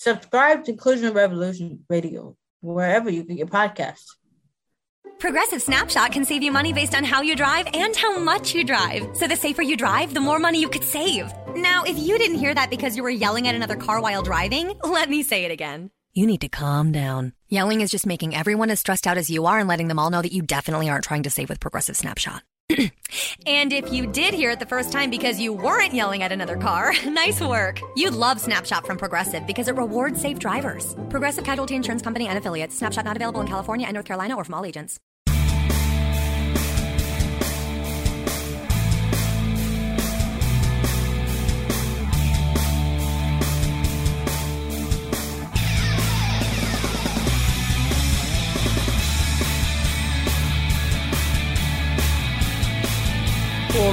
Subscribe to Inclusion Revolution Radio wherever you get your podcasts. Progressive Snapshot can save you money based on how you drive and how much you drive. So the safer you drive, the more money you could save. Now, if you didn't hear that because you were yelling at another car while driving, let me say it again. You need to calm down. Yelling is just making everyone as stressed out as you are and letting them all know that you definitely aren't trying to save with Progressive Snapshot. And if you did hear it the first time because you weren't yelling at another car, nice work. You'd love Snapshot from Progressive because it rewards safe drivers. Progressive Casualty Insurance Company and affiliates. Snapshot not available in California and North Carolina or from all agents.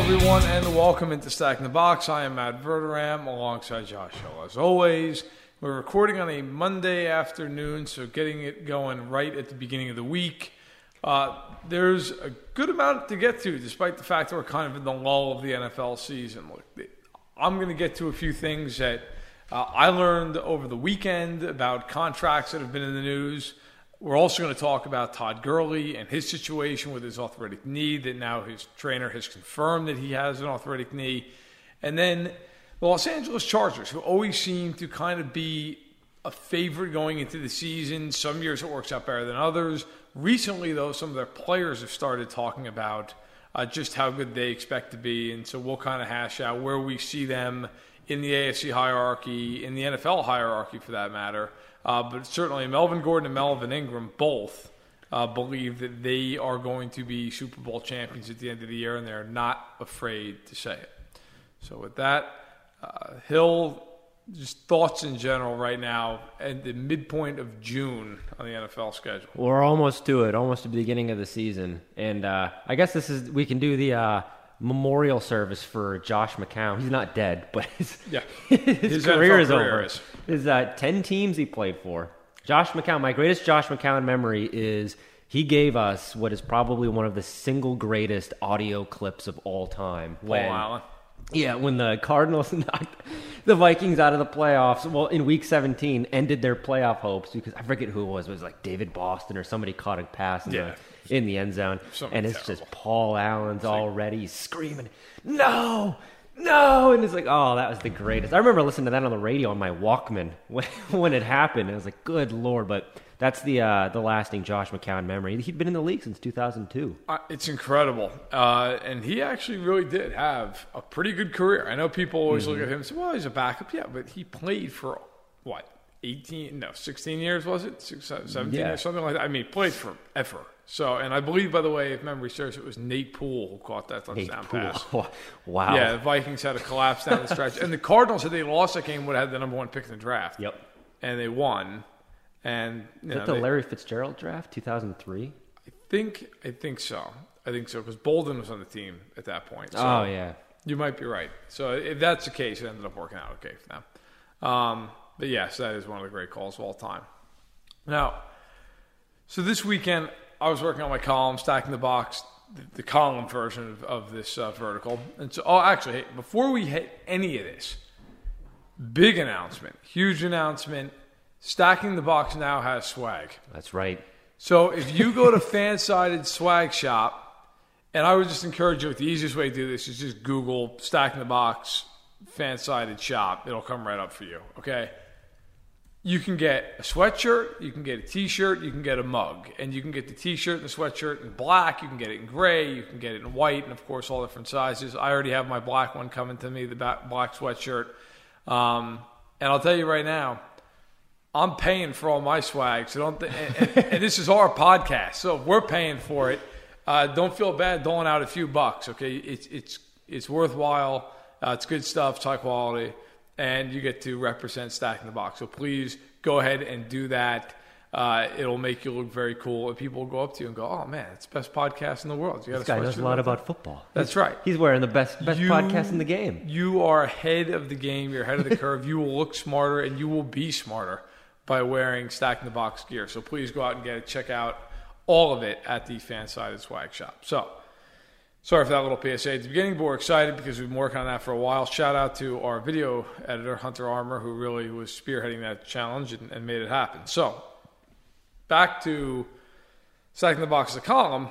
Everyone, and welcome into Stack Stacking the Box. I am Matt Verderame alongside Josh Hill. As always, we're recording on a Monday afternoon, so getting it going right at the beginning of the week. Uh, there's a good amount to get to, despite the fact that we're kind of in the lull of the NFL season. Look, I'm going to get to a few things that uh, I learned over the weekend about contracts that have been in the news. We're also going to talk about Todd Gurley and his situation with his arthritic knee, that now his trainer has confirmed that he has an arthritic knee. And then the Los Angeles Chargers, who always seem to kind of be a favorite going into the season. Some years it works out better than others. Recently, though, some of their players have started talking about uh, just how good they expect to be. And so we'll kind of hash out where we see them in the AFC hierarchy, in the NFL hierarchy for that matter. Uh, but certainly, Melvin Gordon and Melvin Ingram both uh, believe that they are going to be Super Bowl champions at the end of the year, and they're not afraid to say it. So, with that, uh, Hill, just thoughts in general right now at the midpoint of June on the NFL schedule. We're almost to it, almost the beginning of the season, and uh, I guess this is we can do the uh, memorial service for Josh McCown. He's not dead, but his, yeah. his, His career is career over. is. His uh, 10 teams he played for. Josh McCown, my greatest Josh McCown memory is he gave us what is probably one of the single greatest audio clips of all time. When- Allen. yeah, when the Cardinals knocked the Vikings out of the playoffs, well, in Week 17, ended their playoff hopes because I forget who it was. It was like David Boston or somebody caught a pass Yeah. the, in the end zone, Something and it's terrible. just Paul Allen's already screaming, "No, no!" And it's like, oh, that was the greatest. I remember listening to that on the radio on my Walkman when, when it happened. It was like, good lord, but. That's the uh, the lasting Josh McCown memory. He'd been in the league since 2002. Uh, it's incredible. Uh, and he actually really did have a pretty good career. I know people always look at him and say, well, he's a backup. Yeah, but he played for, what, 18, no, 16 years, was it? Six, 17 Yeah. or something like that? I mean, played forever. So, and I believe, by the way, if memory serves, it was Nate Poole who caught that touchdown pass. wow. Yeah, the Vikings had a collapse down the stretch. and the Cardinals, if they lost that game, would have had the number one pick in the draft. Yep. And they won. And, you Is know, that the they- Larry Fitzgerald draft, 2003? I think, I think so. I think so, because Boldin was on the team at that point. So. oh yeah. You might be right. So if that's the case, it ended up working out okay for them. Um, but yes, that is one of the great calls of all time. Now, so this weekend, I was working on my column, stacking the box, the, the column version of, of this uh, vertical. And so, oh, actually, hey, before we hit any of this, big announcement, huge announcement. Stacking the box now has swag. That's right. So if you go to Fansided Swag Shop, and I would just encourage you, the easiest way to do this is just Google Stacking the Box Fansided Shop. It'll come right up for you, okay? You can get a sweatshirt, you can get a t-shirt, you can get a mug. And you can get the t-shirt and the sweatshirt in black, you can get it in gray, you can get it in white, and of course all different sizes. I already have my black one coming to me, the black sweatshirt. Um, and I'll tell you right now, I'm paying for all my swag, so don't. Th- and, and, and this is our podcast, so we're paying for it. Uh, don't feel bad doling out a few bucks. Okay, it's it's it's worthwhile. Uh, it's good stuff. It's high quality, and you get to represent Stacking the Box. So please go ahead and do that. Uh, it'll make you look very cool, and people will go up to you and go, "Oh man, it's the best podcast in the world." You this guy knows a lot about football. That's right. He's wearing the best best You- podcast in the game. You are ahead of the game. You're ahead of the curve. You will look smarter, and you will be smarter by wearing Stacking the Box gear. So please go out and get it. Check out all of it at the Fansided Swag Shop. So. Sorry for that little PSA at the beginning, but we're excited because we've been working on that for a while. Shout out to our video editor, Hunter Armour, who really was spearheading that challenge and, and made it happen. So, back to Stacking the Box, the column,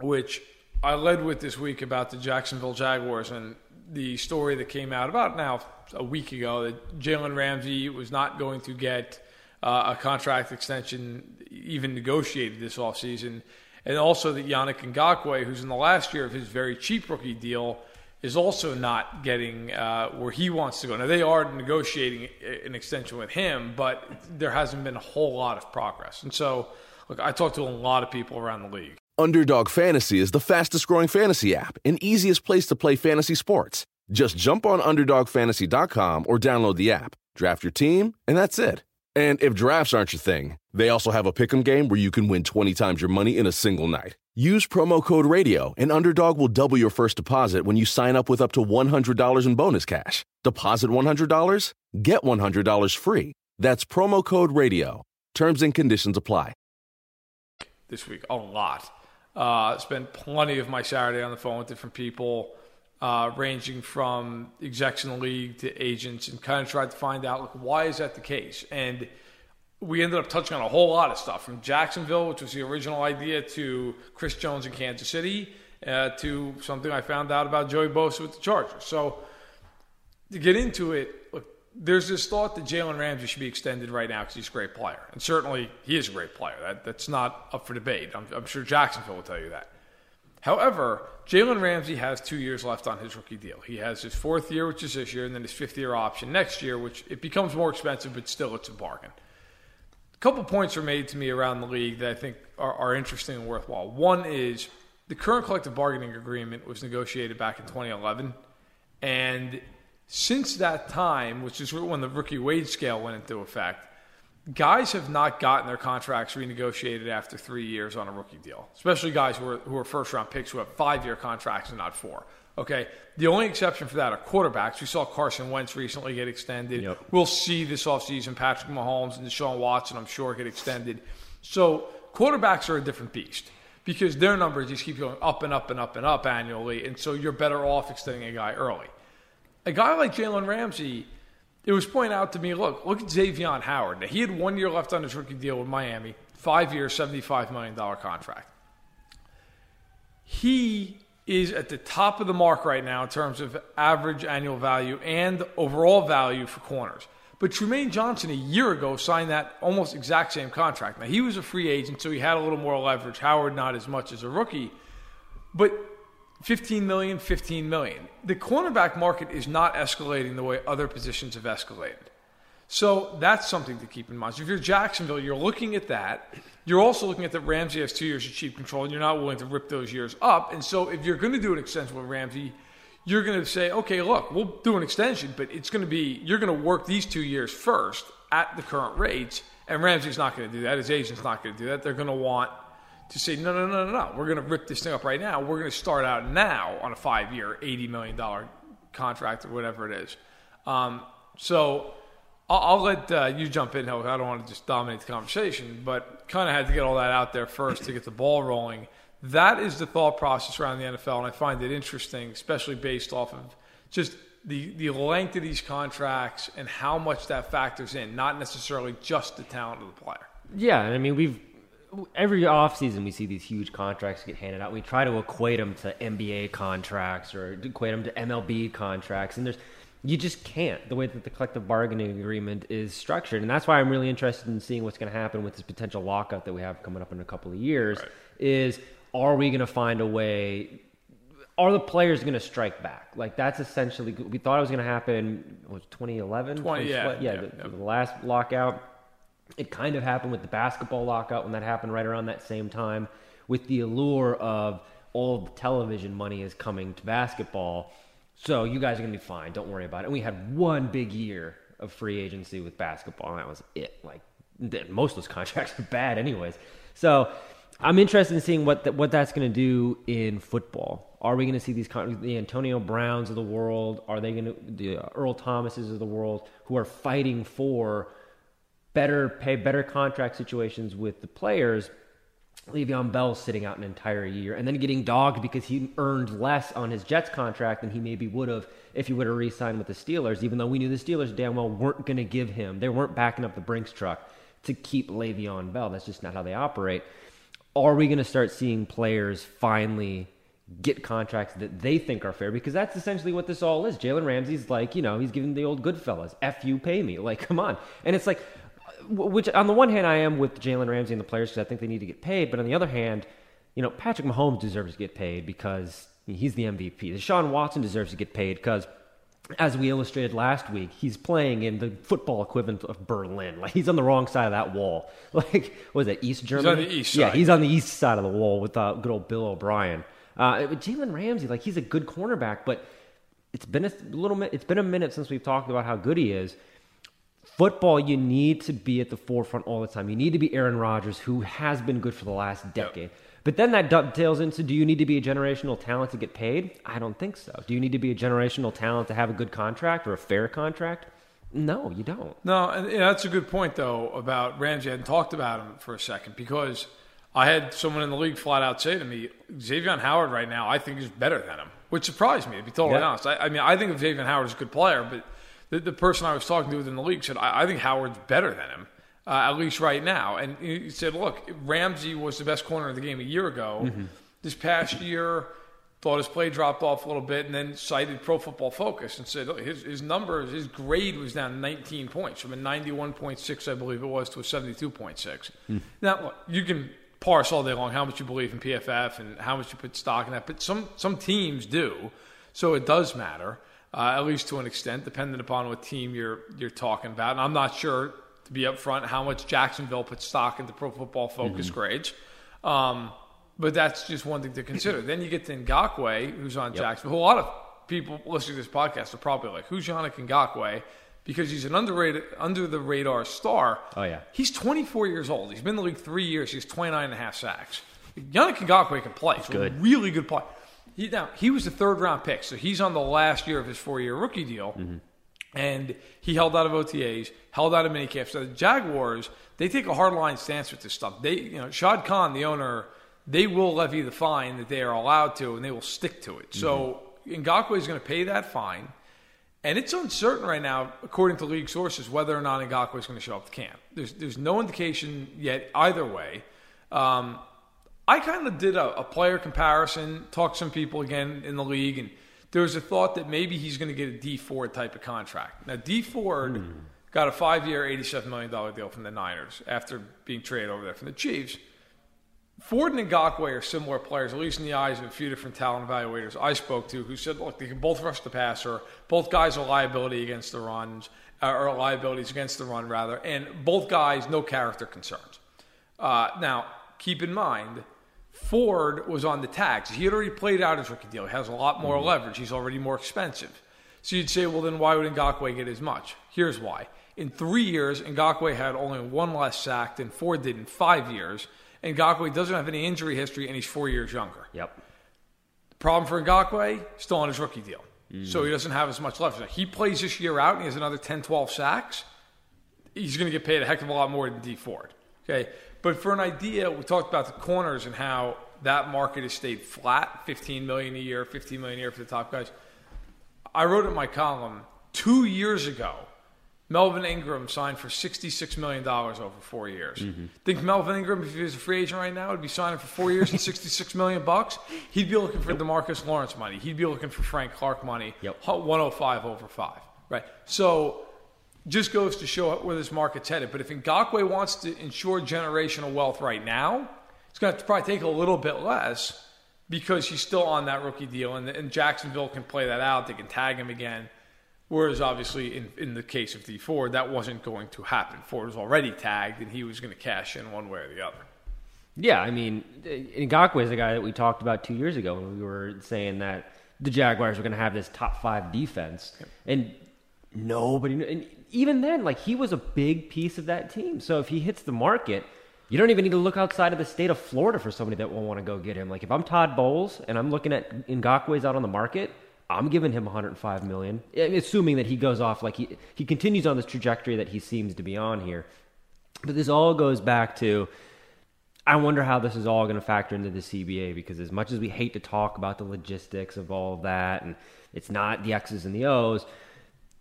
which I led with this week about the Jacksonville Jaguars and the story that came out about now a week ago that Jalen Ramsey was not going to get uh, a contract extension even negotiated this offseason. And also that Yannick Ngakoue, who's in the last year of his very cheap rookie deal, is also not getting uh, where he wants to go. Now, they are negotiating an extension with him, but there hasn't been a whole lot of progress. And so, look, I talked to a lot of people around the league. Underdog Fantasy is the fastest growing fantasy app and easiest place to play fantasy sports. Just jump on UnderdogFantasy.com or download the app, draft your team, and that's it. And if drafts aren't your thing, they also have a pick'em game where you can win 20 times your money in a single night. Use promo code RADIO, and Underdog will double your first deposit when you sign up with up to $100 in bonus cash. Deposit $100, get $100 free. That's promo code RADIO. Terms and conditions apply. this week a lot. Uh, spent plenty of my Saturday on the phone with different people, uh, ranging from execs in the league to agents, and kind of tried to find out like why is that the case. And we ended up touching on a whole lot of stuff from Jacksonville, which was the original idea, to Chris Jones in Kansas City, uh, to something I found out about Joey Bosa with the Chargers. So to get into it, look, there's this thought that Jalen Ramsey should be extended right now because he's a great player, and certainly he is a great player. That, that's not up for debate. I'm, I'm sure Jacksonville will tell you that. However, Jalen Ramsey has two years left on his rookie deal. He has his fourth year, which is this year, and then his fifth year option next year, which it becomes more expensive, but still it's a bargain. A couple points are made to me around the league that I think are, are interesting and worthwhile. One is the current collective bargaining agreement was negotiated back in 2011, and since that time, which is when the rookie wage scale went into effect, guys have not gotten their contracts renegotiated after three years on a rookie deal, especially guys who are, who are first round picks who have five year contracts and not four. Okay. The only exception for that are quarterbacks. We saw Carson Wentz recently get extended. Yep. We'll see this offseason Patrick Mahomes and Deshaun Watson, I'm sure, get extended. So quarterbacks are a different beast because their numbers just keep going up and up and up and up annually. And so you're better off extending a guy early. A guy like Jalen Ramsey, it was pointed out to me look, look at Xavier Howard. Now, he had one year left on his rookie deal with Miami, five year, $75 million contract. He is at the top of the mark right now in terms of average annual value and overall value for corners. But Trumaine Johnson a year ago signed that almost exact same contract. Now he was a free agent, so he had a little more leverage. Howard not as much as a rookie, but 15 million, 15 million. The cornerback market is not escalating the way other positions have escalated. So that's something to keep in mind. So if you're Jacksonville, you're looking at that. You're also looking at that Ramsey has two years of cheap control, and you're not willing to rip those years up. And so if you're going to do an extension with Ramsey, you're going to say, okay, look, we'll do an extension, but it's going to be, you're going to work these two years first at the current rates. And Ramsey's not going to do that. His agent's not going to do that. They're going to want to say, no, no, no, no, no. We're going to rip this thing up right now. We're going to start out now on a five year, $80 million contract or whatever it is. Um, so I'll, I'll let uh, you jump in, Hill. I don't want to just dominate the conversation, but kind of had to get all that out there first to get the ball rolling. That is the thought process around the NFL, and I find it interesting, especially based off of just the, the length of these contracts and how much that factors in, not necessarily just the talent of the player. Yeah, I mean we've every offseason we see these huge contracts get handed out. We try to equate them to NBA contracts or equate them to MLB contracts, and there's you just can't the way that the collective bargaining agreement is structured, and that's why I'm really interested in seeing what's going to happen with this potential lockout that we have coming up in a couple of years. Right. Is are we going to find a way? Are the players going to strike back? Like that's essentially we thought it was going to happen. Was 2011? 20, yeah, yeah, yeah, the, yeah. the last lockout. It kind of happened with the basketball lockout when that happened right around that same time, with the allure of all the television money is coming to basketball. So you guys are going to be fine. Don't worry about it. And we had one big year of free agency with basketball, and that was it. Like most of those contracts are bad, anyways. So I'm interested in seeing what what that's going to do in football. Are we going to see these the Antonio Browns of the world? Are they going to the Earl Thomases of the world who are fighting for better pay, better contract situations with the players? Le'Veon Bell sitting out an entire year and then getting dogged because he earned less on his Jets contract than he maybe would have if he would have re-signed with the Steelers. Even though we knew the Steelers damn well weren't going to give him, they weren't backing up the Brinks truck to keep Le'Veon Bell. That's just not how they operate are we going to start seeing players finally get contracts that they think are fair? Because that's essentially what this all is. Jalen Ramsey's like, you know, he's giving the old Goodfellas, F you, pay me. Like, come on. And it's like, which on the one hand, I am with Jalen Ramsey and the players because I think they need to get paid. But on the other hand, you know, Patrick Mahomes deserves to get paid because he's the MVP. Deshaun Watson deserves to get paid because as we illustrated last week, he's playing in the football equivalent of Berlin. Like he's on the wrong side of that wall. Like was it East Germany? He's on the east side. Yeah, he's on the east side of the wall with uh, good old Bill O'Brien. Uh, Jalen Ramsey, like he's a good cornerback, but it's been a little It's been a minute since we've talked about how good he is. Football, you need to be at the forefront all the time. You need to be Aaron Rodgers, who has been good for the last decade. Yep. But then that dovetails into do you need to be a generational talent to get paid? I don't think so. Do you need to be a generational talent to have a good contract or a fair contract? No, you don't. No, and you know, that's a good point, though, about Ramsey. I hadn't talked about him for a second because I had someone in the league flat out say to me, Xavier Howard right now, I think is better than him, which surprised me, to be totally yeah. honest. I, I, mean, I think of Xavier Howard as a good player, but the, the person I was talking to within the league said, I, I think Howard's better than him uh, at least right now. And he said, look, Ramsey was the best corner of the game a year ago. Mm-hmm. This past year, thought his play dropped off a little bit, and then cited Pro Football Focus and said look, his his numbers, his grade was down 19 points from a 91.6, I believe it was, to a 72.6. Mm. Now, look, you can parse all day long how much you believe in PFF and how much you put stock in that, but some some teams do, so it does matter. Uh, at least to an extent, depending upon what team you're you're talking about. And I'm not sure to be upfront, how much Jacksonville puts stock into Pro Football Focus mm-hmm. grades. Um, but that's just one thing to consider. then you get to Ngakoue, who's on yep. Jacksonville. A lot of people listening to this podcast are probably like, "Who's Yannick Ngakoue?" Because he's an underrated, under the radar star. Oh yeah, he's 24 years old. He's been in the league three years. He's 29 and a half sacks. Yannick Ngakoue can play. He's good, really good play. He now he was a third round pick, so he's on the last year of his four year rookie deal. Mm-hmm and he held out of OTAs, held out of minicamp. So the Jaguars, they take a hard line stance with this stuff. They, you know, Shad Khan, the owner, they will levy the fine that they are allowed to, and they will stick to it. Mm-hmm. So Ngakoue is going to pay that fine, and it's uncertain right now, according to league sources, whether or not Ngakoue is going to show up to camp. There's there's no indication yet either way. Um, I kind of did a, a player comparison, talked to some people again in the league, and there was a thought that maybe he's going to get a Dee Ford type of contract. Now, Dee Ford mm. got a five year, $87 million deal from the Niners after being traded over there from the Chiefs. Ford and Ngakoue are similar players, at least in the eyes of a few different talent evaluators I spoke to, who said, look, they can both rush the passer. Both guys are liability against the runs, uh, or liabilities against the run, rather, and both guys, no character concerns. Uh, now, keep in mind, Ford was on the tax. He had already played out his rookie deal. He has a lot more mm-hmm. leverage. He's already more expensive. So you'd say, well, then why would Ngakoue get as much? Here's why. In three years, Ngakoue had only one less sack than Ford did in five years. Ngakoue doesn't have any injury history, and he's four years younger. Yep. Problem for Ngakoue, still on his rookie deal. Mm-hmm. So he doesn't have as much leverage. He plays this year out and he has another 10, 12 sacks. He's going to get paid a heck of a lot more than Dee Ford. Okay. But for an idea, we talked about the corners and how that market has stayed flat, 15 million a year, 15 million a year for the top guys. I wrote in my column two years ago. Melvin Ingram signed for $66 million over four years. Mm-hmm. Think Melvin Ingram, if he was a free agent right now, would be signing for four years and 66 million bucks? He'd be looking for. Demarcus Lawrence money. He'd be looking for Frank Clark money. Yep. 105 over five. Right. So just goes to show where this market's headed. But if Ngakoue wants to ensure generational wealth right now, it's going to, to probably take a little bit less because he's still on that rookie deal, and, and Jacksonville can play that out. They can tag him again. Whereas, obviously, in, in the case of Dee Ford, that wasn't going to happen. Ford was already tagged, and he was going to cash in one way or the other. Yeah, I mean, Ngakoue is a guy that we talked about two years ago when we were saying that the Jaguars were going to have this top five defense, and nobody. And even then, like he was a big piece of that team. So if he hits the market, you don't even need to look outside of the state of Florida for somebody that will want to go get him. Like if I'm Todd Bowles and I'm looking at Ngakoue's out on the market, I'm giving him 105 million, eh, assuming that he goes off like he he continues on this trajectory that he seems to be on here. But this all goes back to I wonder how this is all going to factor into the CBA because as much as we hate to talk about the logistics of all of that and it's not the X's and the O's,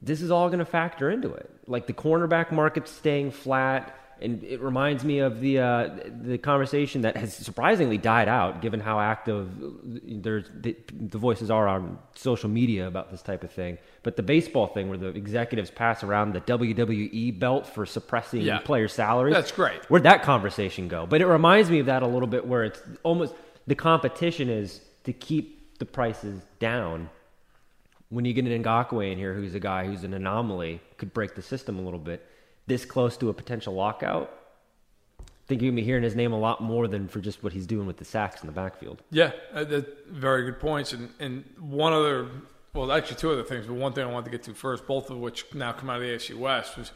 this is all going to factor into it. Like the cornerback market staying flat, and it reminds me of the uh, the conversation that has surprisingly died out, given how active there's the, the, voices are on social media about this type of thing. But the baseball thing, where the executives pass around the WWE belt for suppressing yeah. player salaries, that's great. Where'd that conversation go? But it reminds me of that a little bit, where it's almost the competition is to keep the prices down. When you get an Ngakoue in here, who's a guy who's an anomaly, could break the system a little bit this close to a potential lockout, I think you're going to be hearing his name a lot more than for just what he's doing with the sacks in the backfield. Yeah, uh, very good points. And, and one other, well, actually two other things, but one thing I wanted to get to first, both of which now come out of the AFC West, was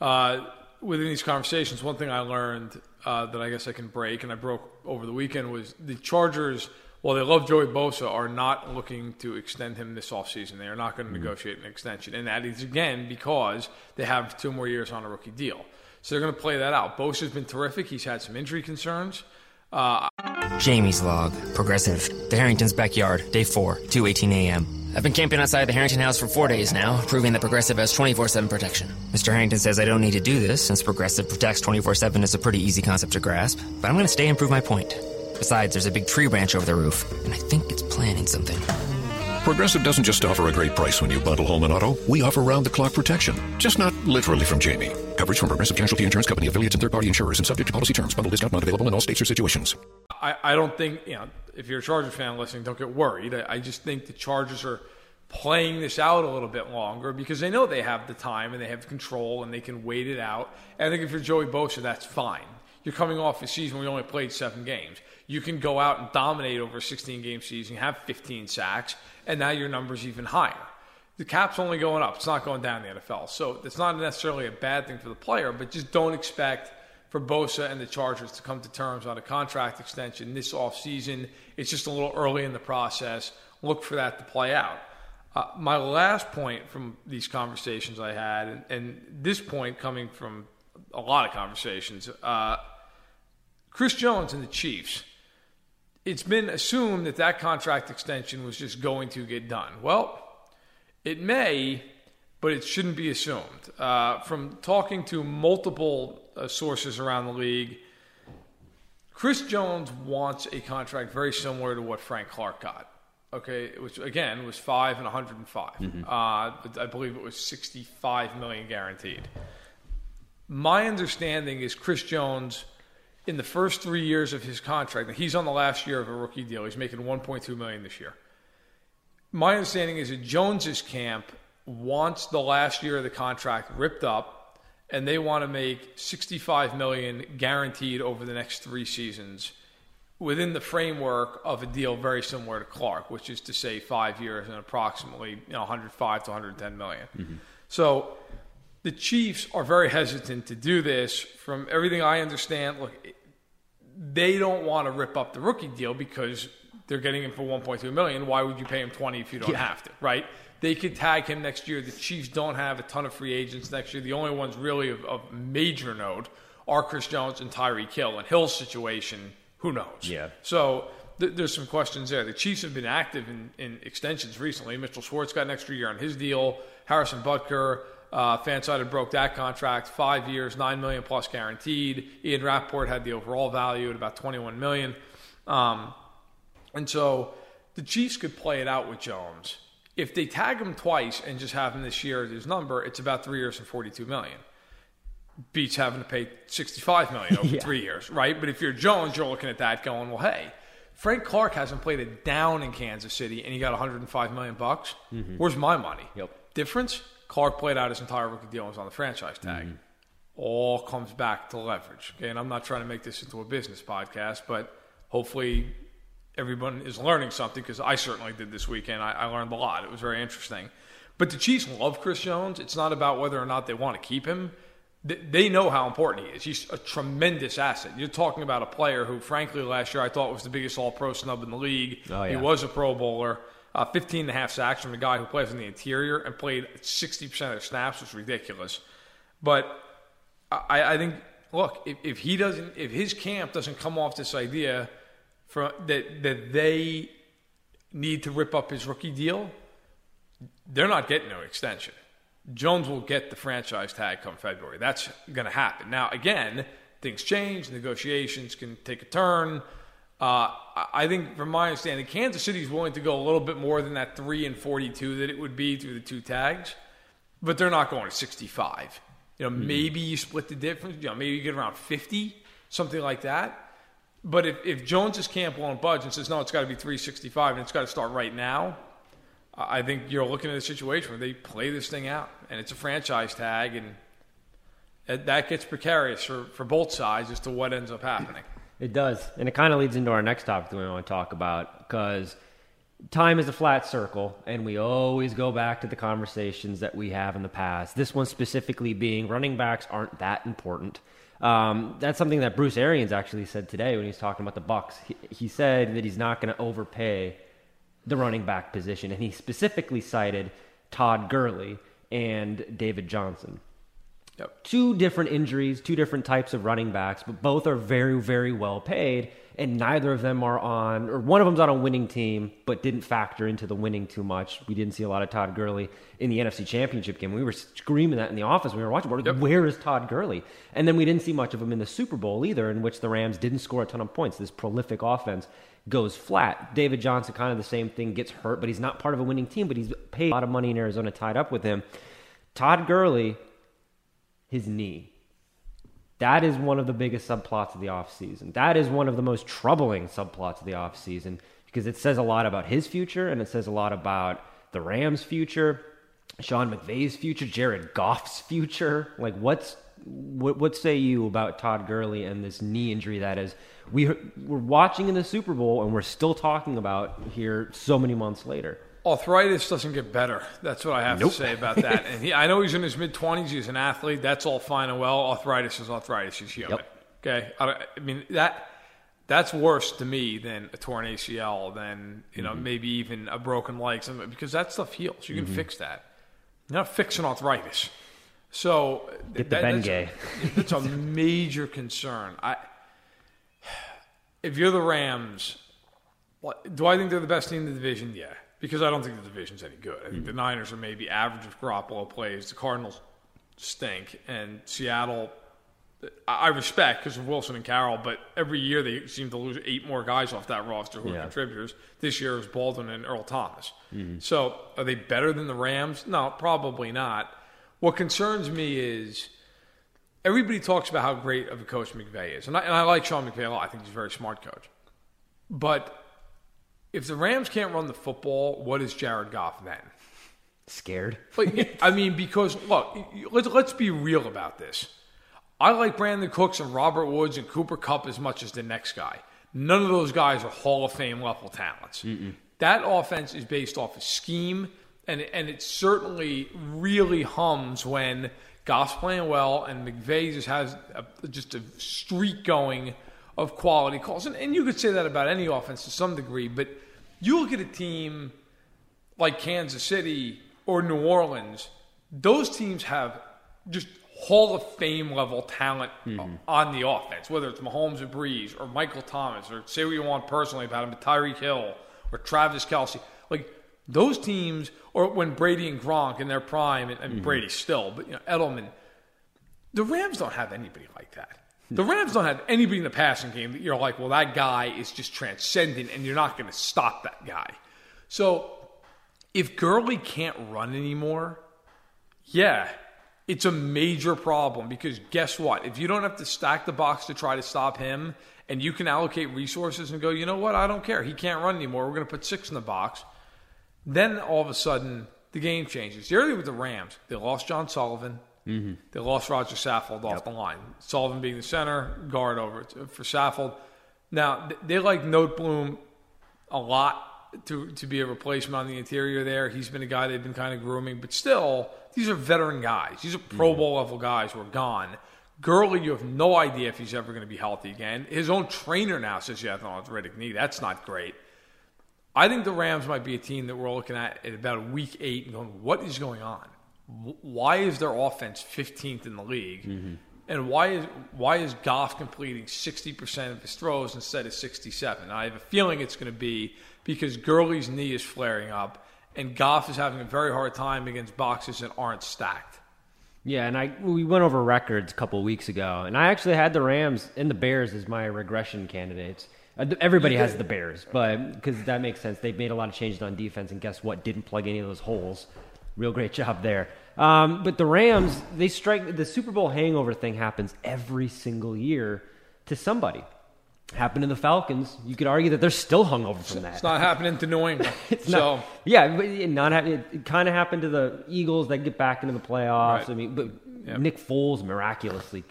uh, within these conversations, one thing I learned uh, that I guess I can break, and I broke over the weekend, was the Chargers – well, they love Joey Bosa, are not looking to extend him this offseason. They are not going to mm-hmm. negotiate an extension. And that is, again, because they have two more years on a rookie deal. So they're going to play that out. Bosa's been terrific. He's had some injury concerns. Uh, Jamie's log, progressive. The Harrington's backyard, day four, 2:18 a.m. I've been camping outside the Harrington house for four days now, proving that Progressive has 24-7 protection. Mr. Harrington says I don't need to do this since Progressive protects 24-7 is a pretty easy concept to grasp, but I'm going to stay and prove my point. Besides, there's a big tree branch over the roof, and I think it's planning something. Progressive doesn't just offer a great price when you bundle home and auto. We offer round-the-clock protection, just not literally from Jamie. Coverage from Progressive Casualty Insurance Company affiliates and third-party insurers, and subject to policy terms. Bundle discount not available in all states or situations. I, I don't think you know if you're a Chargers fan listening, don't get worried. I, I just think the Chargers are playing this out a little bit longer because they know they have the time and they have control and they can wait it out. And I think if you're Joey Bosa, that's fine. You're coming off a season where you only played seven games you can go out and dominate over a 16 game season, have 15 sacks, and now your number's even higher. The cap's only going up, it's not going down in the NFL. So it's not necessarily a bad thing for the player, but just don't expect for Bosa and the Chargers to come to terms on a contract extension this offseason. It's just a little early in the process. Look for that to play out. Uh, my last point from these conversations I had, and, and, this point coming from a lot of conversations, uh, Chris Jones and the Chiefs it's been assumed that that contract extension was just going to get done. Well, it may, but it shouldn't be assumed. Uh, from talking to multiple uh, sources around the league, Chris Jones wants a contract very similar to what Frank Clark got. Okay, which again was five and 105. Mm-hmm. Uh, I believe it was 65 million guaranteed. My understanding is Chris Jones in the first three years of his contract, he's on the last year of a rookie deal. He's making 1.2 million this year. My understanding is that Jones's camp wants the last year of the contract ripped up, and they want to make 65 million guaranteed over the next three seasons within the framework of a deal very similar to Clark, which is to say five years and approximately you know 105 to 110 million. Mm-hmm. So the Chiefs are very hesitant to do this. From everything I understand, look, they don't want to rip up the rookie deal because they're getting him for 1.2 million. Why would you pay him 20 if you don't yeah. have to, right? They could tag him next year. The Chiefs don't have a ton of free agents next year. The only ones really of, of major note are Chris Jones and Tyreek Hill. And Hill's situation, who knows? Yeah. So th- there's some questions there. The Chiefs have been active in, in extensions recently. Mitchell Schwartz got an extra year on his deal. Harrison Butker uh, Fansided broke that contract, five years, nine million plus guaranteed. Ian Rapoport had the overall value at about 21 million. Um, and so the Chiefs could play it out with Jones. If they tag him twice and just have him this year as his number, it's about three years and 42 million. Beats having to pay 65 million over yeah. three years, right? But if you're Jones, you're looking at that going, well, hey, Frank Clark hasn't played it down in Kansas City and he got 105 million bucks. Mm-hmm. Where's my money? Yep. Difference? Clark played out his entire rookie deal and was on the franchise tag. Mm-hmm. All comes back to leverage. Okay, and I'm not trying to make this into a business podcast, but hopefully everyone is learning something because I certainly did this weekend. I, I learned a lot. It was very interesting. But the Chiefs love Chris Jones. It's not about whether or not they want to keep him. They- They know how important he is. He's a tremendous asset. You're talking about a player who, frankly, last year I thought was the biggest all pro snub in the league. Oh, He was a Pro Bowler. Uh, 15 and a half sacks from a guy who plays in the interior and played 60% of snaps was ridiculous. But I, I think, look, if, if he doesn't, if his camp doesn't come off this idea from that that they need to rip up his rookie deal, they're not getting no extension. Jones will get the franchise tag come February. That's going to happen. Now, again, things change. Negotiations can take a turn. Uh, I- think, from my understanding, Kansas City is willing to go a little bit more than that three and forty-two that it would be through the two tags, but they're not going to sixty-five. You know, maybe you split the difference. You know, maybe you get around fifty, something like that. But if, if Jones's camp won't budge and says no, it's got to be three sixty-five and it's got to start right now, I think you're looking at a situation where they play this thing out, and it's a franchise tag, and that- that gets precarious for, for both sides as to what ends up happening. It does. And it kind of leads into our next topic that we want to talk about because time is a flat circle, and we always go back to the conversations that we have in the past. This one specifically being running backs aren't that important. Um, that's something that Bruce Arians actually said today when he was talking about the Bucs. He, he said that he's not going to overpay the running back position, and he specifically cited Todd Gurley and David Johnson Yep. two different injuries, two different types of running backs, but both are very, very well paid, and neither of them are on, or one of them's on a winning team, but didn't factor into the winning too much. We didn't see a lot of Todd Gurley in the NFC Championship game. We were screaming that in the office we were watching. We're like, Yep. Where is Todd Gurley? And then we didn't see much of him in the Super Bowl either, in which the Rams didn't score a ton of points. This prolific offense goes flat. David Johnson, kind of the same thing, gets hurt, but he's not part of a winning team, but he's paid a lot of money in Arizona tied up with him. Todd Gurley his knee. That is one of the biggest subplots of the offseason. That is one of the most troubling subplots of the offseason because it says a lot about his future and it says a lot about the Rams' future, Sean McVay's future, Jared Goff's future. Like, what's what, what say you about Todd Gurley and this knee injury that is we we're watching in the Super Bowl and we're still talking about here so many months later. Arthritis doesn't get better. That's what I have to say about that. And he, I know he's in his mid twenties. He's an athlete. That's all fine and well. Arthritis is arthritis. He's human. Yep. Okay. I, I mean that that's worse to me than a torn ACL, than you Mm-hmm. know maybe even a broken leg, something because that stuff heals. You can fix that. You're not fixing arthritis. So Get the that- that's, Bengay. that's a major concern. I if you're the Rams, do I think they're the best team in the division? Yeah, because I don't think the division's any good. I think the Niners are maybe average if Garoppolo plays. The Cardinals stink, and Seattle. I respect because of Wilson and Carroll, but every year they seem to lose eight more guys off that roster who are contributors. This year was Baldwin and Earl Thomas. Mm-hmm. So are they better than the Rams? No, probably not. What concerns me is everybody talks about how great of a coach McVay is, and I, and I like Sean McVay a lot. I think he's a very smart coach. But if the Rams can't run the football, what is Jared Goff then? Scared? Like, I mean, because look, let's let's be real about this. I like Brandin Cooks and Robert Woods and Cooper Kupp as much as the next guy. None of those guys are Hall of Fame level talents. That offense is based off of scheme, and and it certainly really hums when Goff's playing well and McVay just has a, just a streak going of quality calls. And, and you could say that about any offense to some degree, but you look at a team like Kansas City or New Orleans, those teams have just Hall of Fame level talent mm-hmm. on the offense, whether it's Mahomes or Brees or Michael Thomas or say what you want personally about him, but Tyreek Hill or Travis Kelce. Like those teams, or when Brady and Gronk in their prime, and, and mm-hmm. Brady still, but you know, Edelman, the Rams don't have anybody like that. The Rams don't have anybody in the passing game that you're like, well, that guy is just transcendent and you're not going to stop that guy. So if Gurley can't run anymore, yeah, it's a major problem because guess what? If you don't have to stack the box to try to stop him and you can allocate resources and go, you know what? I don't care. He can't run anymore. We're going to put six in the box. Then all of a sudden, the game changes. The earlier with the Rams, they lost John Sullivan. Mm-hmm. They lost Roger Saffold off the line. Sullivan being the center, guard over to- for Saffold. Now, they like Noteboom a lot to to be a replacement on the interior there. He's been a guy they've been kind of grooming, but still, these are veteran guys. These are Pro Bowl level guys who are gone. Gurley, you have no idea if he's ever going to be healthy again. His own trainer now says he has an arthritic knee. That's not great. I think the Rams might be a team that we're looking at at about week eight and going, what is going on? Why is their offense 15th in the league? Mm-hmm. And why is why is Goff completing 60% of his throws instead of 67? I have a feeling it's going to be because Gurley's knee is flaring up and Goff is having a very hard time against boxes that aren't stacked. Yeah, and I we went over records a couple weeks ago, and I actually had the Rams and the Bears as my regression candidates. Uh, everybody has the Bears, but because that makes sense. They've made a lot of changes on defense, and guess what? Didn't plug any of those holes. Real great job there. Um, but the Rams, they strike the Super Bowl hangover thing happens every single year to somebody. Happened to the Falcons. You could argue that they're still hungover from that. It's not happening to New England. it's so. not. Yeah, but it not it, it kind of happened to the Eagles that get back into the playoffs. Right. I mean, but Yep. Nick Foles miraculously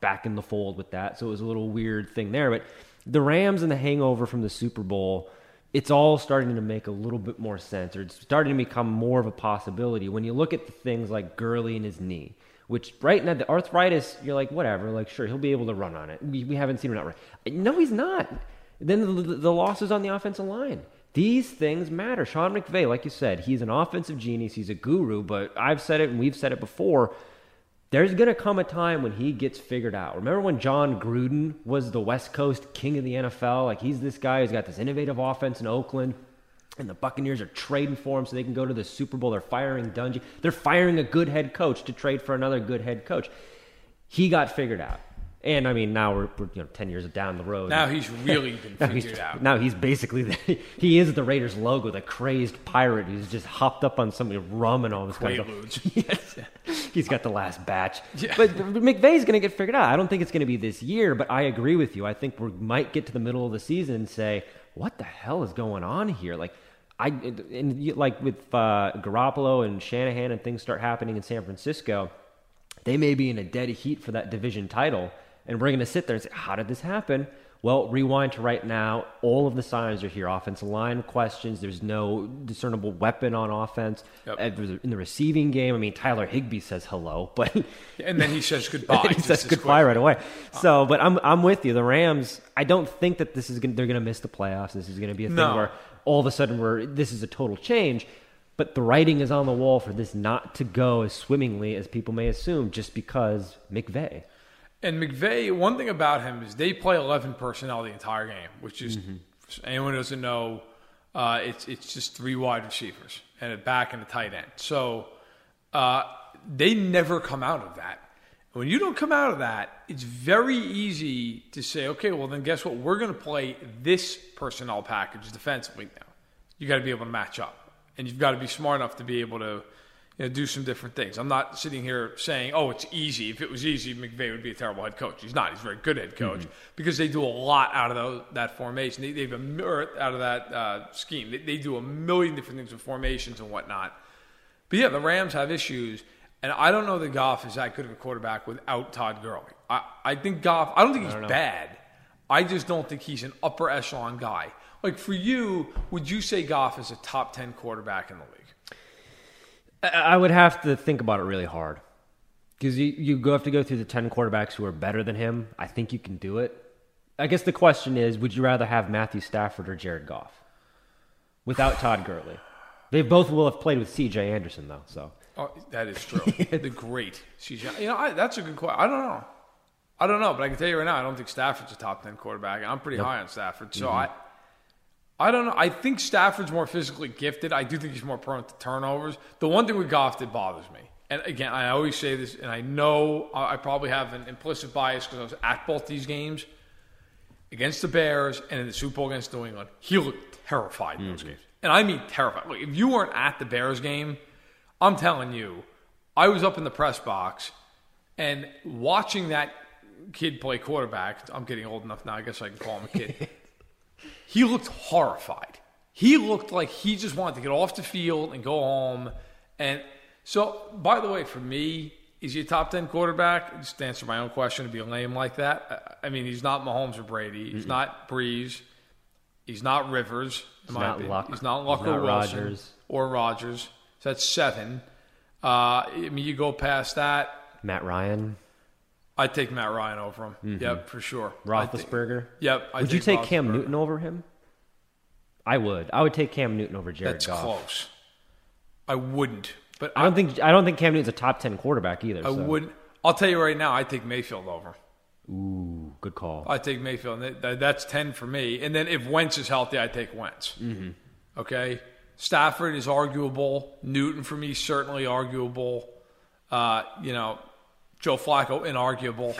back in the fold with that, so it was a little weird thing there. But the Rams and the hangover from the Super Bowl, it's all starting to make a little bit more sense, or it's starting to become more of a possibility when you look at the things like Gurley and his knee. Which right now the arthritis, you're like whatever, like sure he'll be able to run on it. We, we haven't seen him not run. No, he's not. Then the, the, losses on the offensive line. These things matter. Sean McVay, like you said, he's an offensive genius. He's a guru. But I've said it and we've said it before. There's going to come a time when he gets figured out. Remember when Jon Gruden was the West Coast king of the NFL? Like he's this guy who's got this innovative offense in Oakland. And the Buccaneers are trading for him so they can go to the Super Bowl. They're firing Dungy. They're firing a good head coach to trade for another good head coach. He got figured out. And I mean, now we're, we're you know ten years down the road. Now he's really been now figured he's, out. Now he's basically the, he is the Raiders logo, the crazed pirate who's just hopped up on somebody rum and all this kind of Quaaludes. yes. He's got the last batch. Yeah. But McVay's going to get figured out. I don't think it's going to be this year, but I agree with you. I think we might get to the middle of the season and say, what the hell is going on here? Like, I and like with uh, Garoppolo and Shanahan and things start happening in San Francisco, they may be in a dead heat for that division title, and we're going to sit there and say, "How did this happen?" Well, rewind to right now. All of the signs are here. Offensive line questions. There's no discernible weapon on offense. Yep. In the receiving game, I mean, Tyler Higbee says hello, but And then he says goodbye. he says goodbye right away. So, but I'm I'm with you. The Rams. I don't think that this is gonna, they're going to miss the playoffs. This is going to be a thing No. where all of a sudden we're this is a total change. But the writing is on the wall for this not to go as swimmingly as people may assume, just because McVay. And McVay, one thing about him is they play 11 personnel the entire game, which is, for anyone who doesn't know, uh, it's, it's just three wide receivers and a back and a tight end. So uh, they never come out of that. When you don't come out of that, it's very easy to say, okay, well, then guess what? We're going to play this personnel package defensively now. You got to be able to match up. And you've got to be smart enough to be able to you know, do some different things. I'm not sitting here saying, oh, it's easy. If it was easy, McVay would be a terrible head coach. He's not. He's a very good head coach because they do a lot out of those, that formation. They, they have a out of that uh, scheme. They, they do a million different things with formations and whatnot. But yeah, the Rams have issues, and I don't know that Goff is that good of a quarterback without Todd Gurley. I, I think Goff. I don't think he's bad. I just don't think he's an upper echelon guy. Like for you, would you say Goff is a top ten quarterback in the league? I- would have to think about it really hard because you you have to go through the ten quarterbacks who are better than him. I think you can do it. I guess the question is, would you rather have Matthew Stafford or Jared Goff without Todd Gurley? They both will have played with C.J. Anderson though, so Oh, that is true. the great CJ. You know, I, that's a good question. I don't know. I don't know, but I can tell you right now, I don't think Stafford's a top ten quarterback. I'm pretty high on Stafford, so mm-hmm. I, I don't know. I think Stafford's more physically gifted. I do think he's more prone to turnovers. The one thing with Goff that bothers me, and again, I always say this, and I know I probably have an implicit bias because I was at both these games against the Bears and in the Super Bowl against New England. He looked terrified in those mm-hmm. games, and I mean terrified. Look, if you weren't at the Bears game, I'm telling you, I was up in the press box and watching that kid play quarterback. I'm getting old enough now. I guess I can call him a kid. he looked horrified. He looked like he just wanted to get off the field and go home. And so, by the way, for me, is he a top 10 quarterback? Just to answer my own question to be lame like that. I mean, he's not Mahomes or Brady. He's not Brees. He's not Rivers. He's not opinion. Luck. He's not Luck He's or not Wilson Rodgers. or Rodgers. So that's seven. Uh, I mean, you go past that. Matt Ryan, I'd take Matt Ryan over him. Yep, for sure. I think- Roethlisberger. Yep. I would you take Cam Newton over him? I would. I would take Cam Newton over Jared That's Goff. close. I wouldn't, but I don't think I don't think Cam Newton's a top ten quarterback either. I so. wouldn't. I'll tell you right now. I take Mayfield over. Ooh, good call. I take Mayfield. and That's ten for me. And then if Wentz is healthy, I take Wentz. Mm-hmm. Okay. Stafford is arguable. Newton for me certainly arguable. Uh, you know, Joe Flacco inarguable.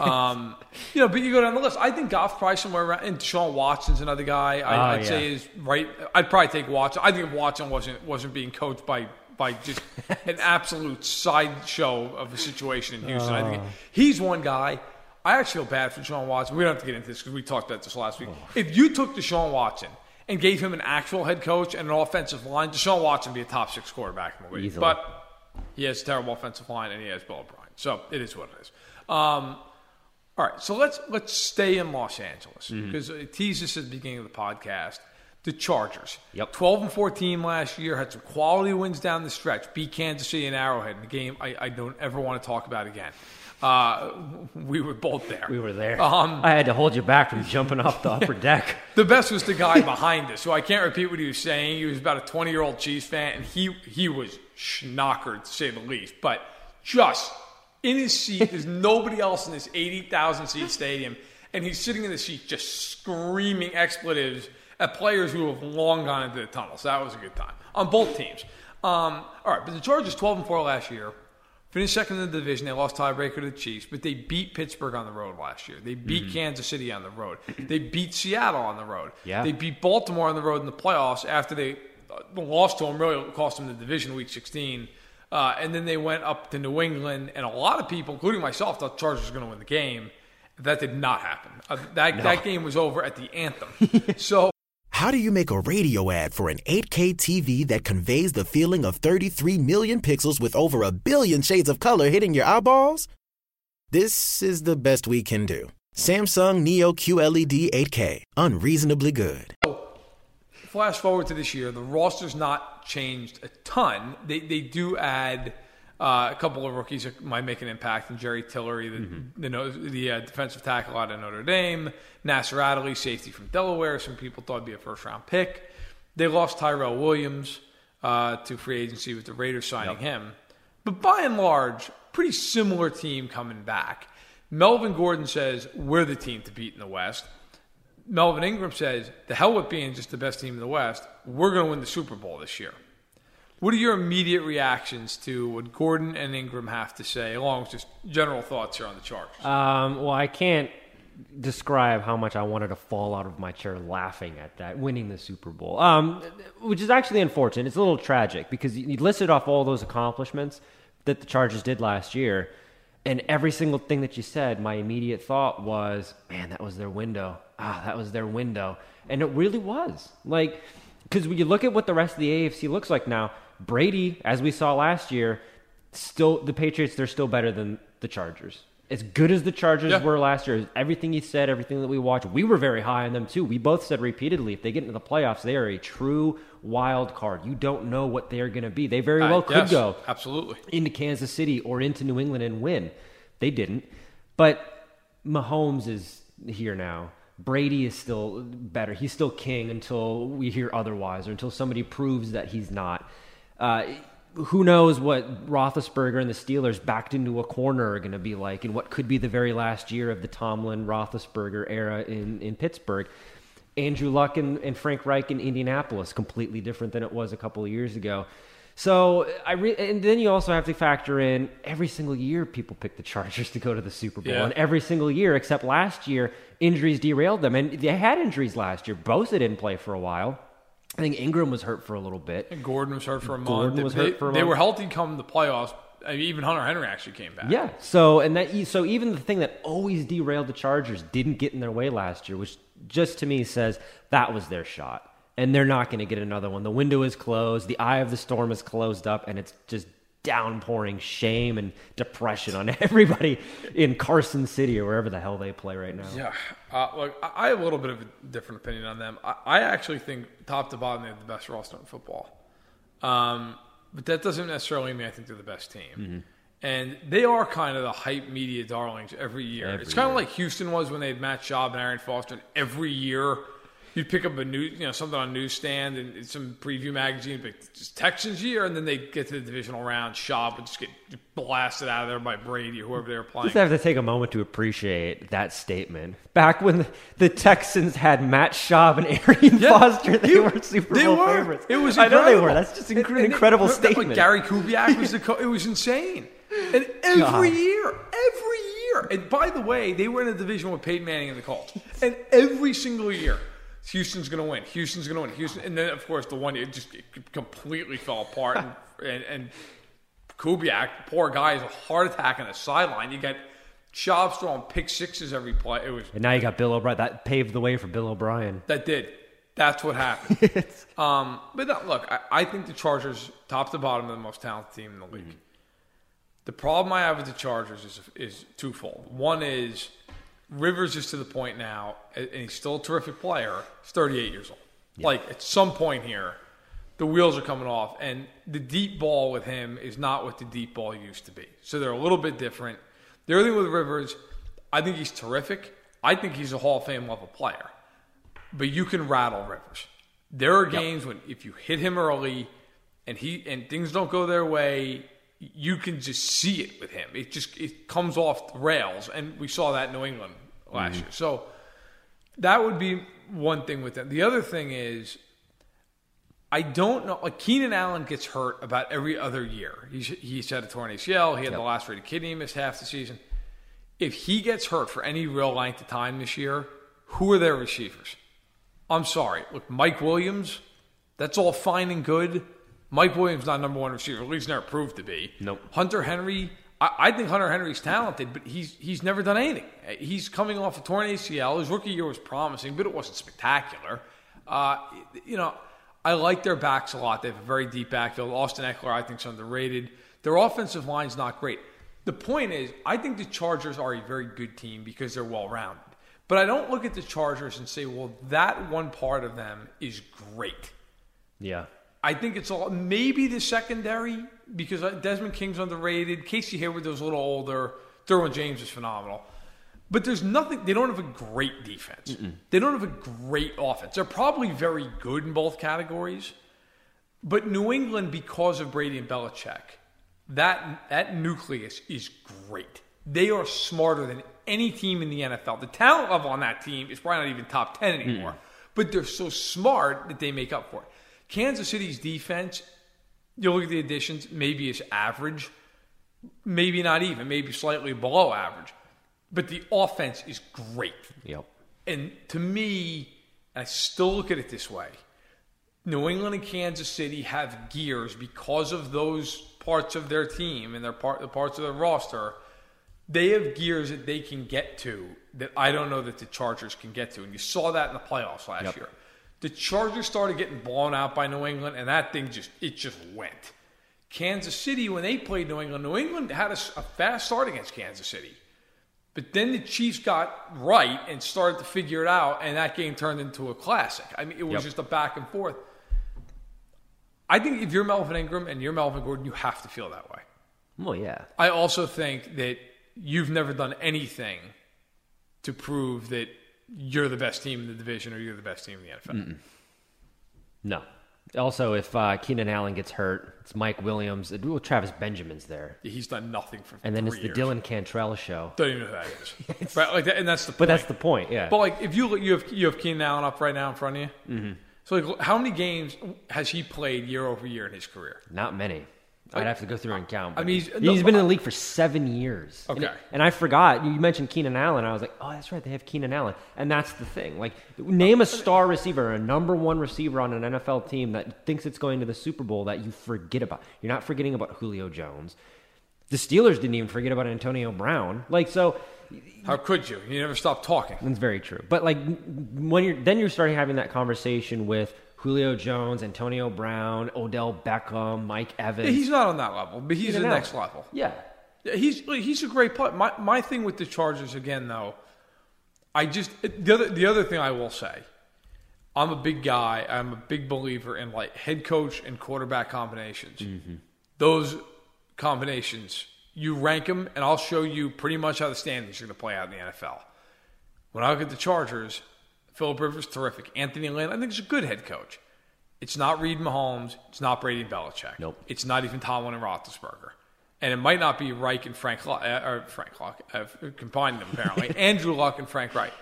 um, you know, but you go down the list. I think Goff probably somewhere around. And Deshaun Watson's another guy. I, Oh, I'd yeah. say is right. I'd probably take Watson. I think if Watson wasn't wasn't being coached by by just an absolute sideshow of a situation in Houston. I think Oh. he's one guy. I actually feel bad for Deshaun Watson. We don't have to get into this because we talked about this last week. Oh. If you took Deshaun Watson and gave him an actual head coach and an offensive line, Deshaun Watson would be a top six quarterback in the league. Easily. But he has a terrible offensive line and he has Bill O'Brien. So it is what it is. Um, all right, so let's let's stay in Los Angeles Mm-hmm. because I teased this at the beginning of the podcast. The Chargers, Yep. twelve and fourteen last year, had some quality wins down the stretch. Beat Kansas City and Arrowhead in a game I, I don't ever want to talk about again. Uh, we were both there. we were there. Um, I had to hold you back from jumping off the upper deck. the best was the guy behind us, so I can't repeat what he was saying. He was about a 20 year old Chiefs fan, and he he was schnockered to say the least. But just in his seat, there's nobody else in this 80,000 seat stadium, and he's sitting in the seat just screaming expletives at players who have long gone into the tunnel. So that was a good time on both teams. Um, all right, but the Chargers 12 and 4 last year. Finished second in the division. They lost tiebreaker to the Chiefs, but they beat Pittsburgh on the road last year. They beat Kansas City on the road. They beat Seattle on the road. Yeah. They beat Baltimore on the road in the playoffs after they lost to them really cost them the division week 16. Uh, and then they went up to New England, and a lot of people, including myself, thought the Chargers were going to win the game. That did not happen. Uh, that that game was over at the anthem. so How do you make a radio ad for an 8K TV that conveys the feeling of 33 million pixels with over a billion shades of color hitting your eyeballs? This is the best we can do. Samsung Neo QLED 8K, unreasonably good. Flash forward to this year, the roster's not changed a ton. They they do add uh, a couple of rookies that might make an impact. And Jerry Tillery, the the, no- the uh, defensive tackle out of Notre Dame, Nasir Adderley, safety from Delaware. Some people thought would be a first round pick. They lost Tyrell Williams uh, to free agency with the Raiders signing him. But by and large, pretty similar team coming back. Melvin Gordon says we're the team to beat in the West. Melvin Ingram says, the hell with being just the best team in the West. We're going to win the Super Bowl this year. What are your immediate reactions to what Gordon and Ingram have to say, along with just general thoughts here on the Chargers? Um, well, I can't describe how much I wanted to fall out of my chair laughing at that, winning the Super Bowl. Um, which is actually unfortunate. It's a little tragic because you listed off all those accomplishments that the Chargers did last year, and every single thing that you said, my immediate thought was, man, that was their window. Ah, that was their window. And it really was. Like, because when you look at what the rest of the AFC looks like now, Brady, as we saw last year, still the Patriots, they're still better than the Chargers. As good as the Chargers Yeah. were last year, everything he said, everything that we watched, we were very high on them too. We both said repeatedly, if they get into the playoffs, they are a true wild card. You don't know what they're going to be. They very well could yes, go Absolutely. into Kansas City or into New England and win. They didn't. But Mahomes is here now. Brady is still better. He's still king until we hear otherwise or until somebody proves that he's not. Uh, who knows what Roethlisberger and the Steelers backed into a corner are going to be like and what could be the very last year of the Tomlin Roethlisberger era in, in Pittsburgh. Andrew Luck and, and Frank Reich in Indianapolis, completely different than it was a couple of years ago. So I re- and then you also have to factor in every single year people pick the Chargers to go to the Super Bowl, Yeah. and every single year except last year injuries derailed them, and they had injuries last year. Bosa didn't play for a while. I think Ingram was hurt for a little bit. And Gordon was hurt for a month. Was they, hurt for a They month. were healthy come the playoffs. I mean, even Hunter Henry actually came back. Yeah. So and that so even the thing that always derailed the Chargers didn't get in their way last year, which just to me says that was their shot, and they're not going to get another one. The window is closed. The eye of the storm is closed up, and it's just downpouring shame and depression on everybody in Carson City or wherever the hell they play right now. Yeah, uh, look, I have a little bit of a different opinion on them. I, I actually think top to bottom they have the best roster in football, um, but that doesn't necessarily mean I think they're the best team. Mm-hmm. And they are kind of the hype media darlings every year. Every it's kind of like Houston was when they had Matt Schaub and Arian Foster. And every year, you'd pick up a new, you know, something on a newsstand and some preview magazine, but just Texans year, and then they get to the divisional round, Schaub would just get blasted out of there by Brady or whoever they were playing. Just have to take a moment to appreciate that statement. Back when the, the Texans had Matt Schaub and Arian Yeah, Foster, they you- were Super they Bowl were. favorites. It was I know they were. That's just an And- incre- and incredible it- statement. Like Gary Kubiak was the co- it was insane. And every God. year, every year. And by the way, they were in a division with Peyton Manning and the Colts. And every single year, Houston's going to win. Houston's going to win. Houston, and then of course the one it just it completely fell apart. and, and and Kubiak, poor guy, has a heart attack on the sideline. You got Schaub throwing pick sixes every play. It was and now you got Bill O'Brien. That paved the way for Bill O'Brien. that did. That's what happened. um, but no, look, I, I think the Chargers, top to bottom, are the most talented team in the league. The problem I have with the Chargers is is twofold. One is Rivers is to the point now, and he's still a terrific player. He's 38 years old. Like at some point here, the wheels are coming off, and the deep ball with him is not what the deep ball used to be. So they're a little bit different. The other thing with Rivers, I think he's terrific. I think he's a Hall of Fame level player but you can rattle Rivers. There are games when if you hit him early and he and things don't go their way, you can just see it with him. It just it comes off the rails, and we saw that in New England last mm-hmm. year. So that would be one thing with them. The other thing is. I don't know. Like Keenan Allen gets hurt about every other year. He's he's had a torn ACL. He had the last lacerated kidney. Missed half the season. If he gets hurt for any real length of time this year, who are their receivers? I'm sorry. Look, Mike Williams, that's all fine and good. Mike Williams not number one receiver. At least never proved to be. Nope. Hunter Henry, I, I think Hunter Henry's talented, but he's he's never done anything. He's coming off a torn ACL. His rookie year was promising, but it wasn't spectacular. Uh, you know, I like their backs a lot. They have a very deep backfield. Austin Ekeler, I think, is underrated. Their offensive line's not great. The point is, I think the Chargers are a very good team because they're well rounded. But I don't look at the Chargers and say, well, that one part of them is great. Yeah. I think it's all maybe the secondary because uh, Desmond King's underrated. Casey Hayward was a little older. Derwin James is phenomenal. But there's nothing. They don't have a great defense. They don't have a great offense. They're probably very good in both categories. But New England, because of Brady and Belichick, that that nucleus is great. They are smarter than any team in the NFL. The talent level on that team is probably not even top ten anymore. But they're so smart that they make up for it. Kansas City's defense, you look at the additions, maybe it's average, maybe not even, maybe slightly below average. But the offense is great. Yep. And to me, and I still look at it this way New England and Kansas City have gears because of those parts of their team and their part, the parts of their roster. They have gears that they can get to that I don't know that the Chargers can get to. And you saw that in the playoffs last Yep. year. The Chargers started getting blown out by New England, and that thing just it just went. Kansas City, when they played New England, New England had a fast start against Kansas City. But then the Chiefs got right and started to figure it out, and that game turned into a classic. I mean, it was Yep. just a back and forth. I think if you're Melvin Ingram and you're Melvin Gordon, you have to feel that way. Well, yeah. I also think that you've never done anything to prove that you're the best team in the division or you're the best team in the NFL. No. Also, if uh, Keenan Allen gets hurt, it's Mike Williams. uh, Well, Travis Benjamin's there. He's done nothing for And then it's three the years. Dylan Cantrell show. Don't even know who that is. right, like that, and that's the. But point. that's the point, yeah. But like, if you look, you have you have Keenan Allen up right now in front of you. Mm-hmm. So like, how many games has he played year over year in his career? Not many. I'd have to go through and count. I mean, he's, he's- he's no, been in the league for seven years. And, Okay. and I forgot you mentioned Keenan Allen. I was like, oh, that's right, they have Keenan Allen, and that's the thing. Like, name a star receiver, a number one receiver on an NFL team that thinks it's going to the Super Bowl that you forget about. You're not forgetting about Julio Jones. The Steelers didn't even forget about Antonio Brown. Like, so How could you? You never stop talking. that's very true. But like when you're then you're starting having that conversation with Julio Jones, Antonio Brown, Odell Beckham, Mike Evans. Yeah, he's not on that level, but he's the next level. Yeah. Yeah, he's he's a great player. My my thing with the Chargers again, though, I just the other the other thing I will say, I'm a big guy. I'm a big believer in like head coach and quarterback combinations. Mm-hmm. Those combinations, you rank them, and I'll show you pretty much how the standings are going to play out in the NFL. When I look at the Chargers, Philip Rivers terrific. Anthony Lynn, I think is a good head coach. It's not Reid Mahomes. It's not Brady Belichick. Nope. It's not even Tomlin and Roethlisberger. And it might not be Reich and Frank Luck, uh, or Frank Luck. I've combined them apparently. Andrew Luck and Frank Reich.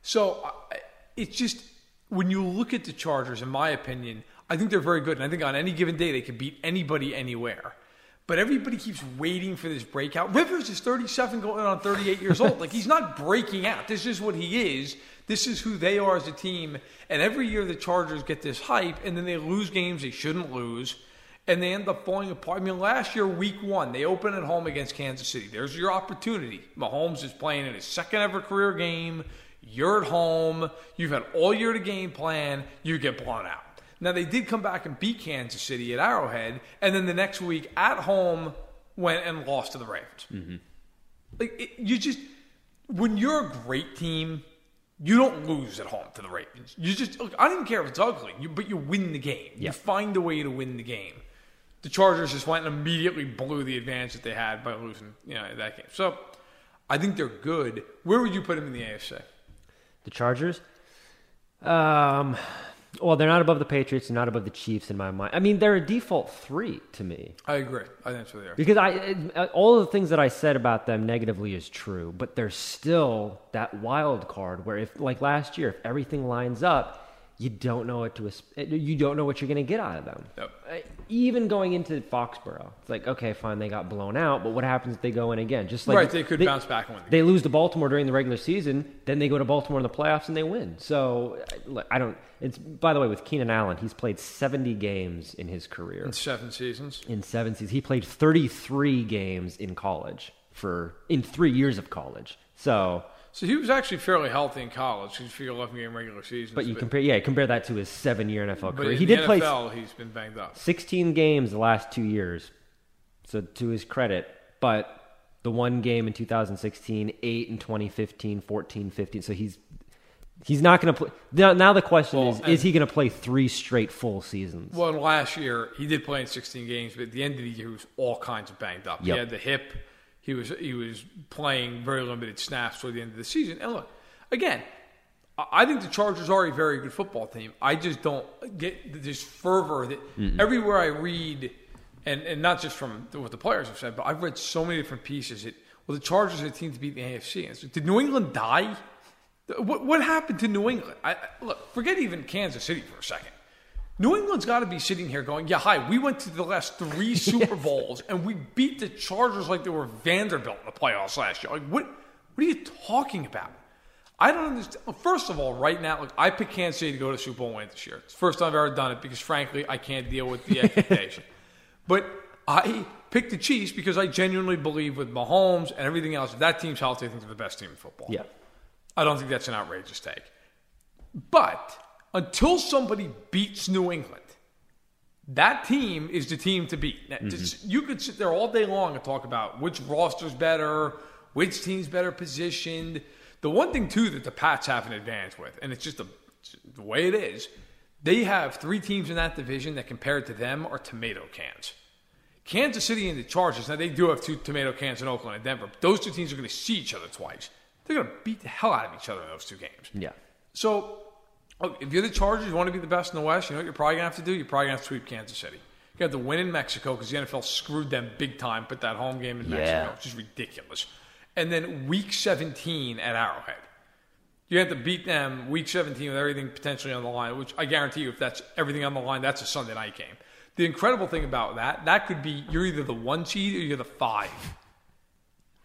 So uh, it's just when you look at the Chargers, in my opinion, I think they're very good, and I think on any given day they can beat anybody anywhere. But everybody keeps waiting for this breakout. Rivers is 37 going on 38 years old. Like he's not breaking out. This is what he is. This is who they are as a team. And every year the Chargers get this hype and then they lose games they shouldn't lose and they end up falling apart. I mean, last year, week one, they open at home against Kansas City. There's your opportunity. Mahomes is playing in his second ever career game. You're at home. You've had all year to game plan. You get blown out. Now, they did come back and beat Kansas City at Arrowhead, and then the next week at home went and lost to the Ravens. Mm-hmm. Like, it, you just, when you're a great team, you don't lose at home to the Ravens. You just, look, I don't even care if it's ugly, you, but you win the game. You find a way to win the game the Chargers just went and immediately blew the advantage that they had by losing, you know, that game. So I think they're good. Where would you put them in the AFC? The Chargers? Um, well, they're not above the Patriots and not above the Chiefs in my mind. I mean, they're a default three to me. I agree. I think where they are. Because I, uh, all of the things that I said about them negatively is true, but there's still that wild card where if, like last year, if everything lines up, you don't know what to, you don't know what you're going to get out of them. Yep. Uh, Even going into Foxborough, it's like okay, fine, they got blown out, but what happens if they go in again? Just like Right, they could bounce back the They lose to Baltimore during the regular season, then they go to Baltimore in the playoffs and they win. So I don't. It's by the way with Keenan Allen, he's played 70 games in his career In seven seasons. in seven seasons. He played 33 games in college for in three years of college. So, So he was actually fairly healthy in college. He's for 11 game regular season. but you compare, yeah, compare that to his seven year NFL career. He did play NFL, he's been banged up. 16 games the last two years. So to his credit, but the one game in 2016, eight in 2015, 14, 15. So he's he's not going to play. Now, now the question Well, is: Is he going to play three straight full seasons? Well, last year he did play in 16 games, but at the end of the year he was all kinds of banged up. Yep. He had the hip. He was he was playing very limited snaps toward the end of the season. And look, again, I- think the Chargers are a very good football team. I just don't get this fervor that everywhere I read, and, and not just from what the players have said, but I've read so many different pieces. That well, the Chargers are the team to beat the AFC. And it's like, did New England die? What, what happened to New England? I- look, forget even Kansas City for a second. New England's got to be sitting here going, yeah, hi, we went to the last three Super Bowls and we beat the Chargers like they were Vanderbilt in the playoffs last year. Like, what, what are you talking about? I don't understand. Well, First of all, right now, like, I picked Kansas City to go to Super Bowl win this year. It's the first time I've ever done it because, frankly, I can't deal with the expectation. but I picked the Chiefs because I genuinely believe with Mahomes and everything else, if that team's healthy, I think they're the best team in football. yeah. I don't think that's an outrageous take. But until somebody beats New England, that team is the team to beat. Now, mm-hmm. just- You could sit there all day long and talk about which roster's better, which team's better positioned. The one thing, too, that the Pats have an advantage with, and it's just a, the way it is, they have three teams in that division that compared to them are tomato cans. Kansas City and the Chargers, now they do have two tomato cans in Oakland and Denver, but those two teams are going to see each other twice. They're going to beat the hell out of each other in those two games. Yeah. So, look, if you're the Chargers, you want to be the best in the West, you know what you're probably going to have to do? You're probably going to have to sweep Kansas City. You have to win in Mexico because the NFL screwed them big time, put that home game in Yeah. Mexico, which is ridiculous. And then week 17 at Arrowhead. You have to beat them week 17 with everything potentially on the line, which I guarantee you, if that's everything on the line, that's a Sunday night game. The incredible thing about that, that could be you're either the one seed or you're the five.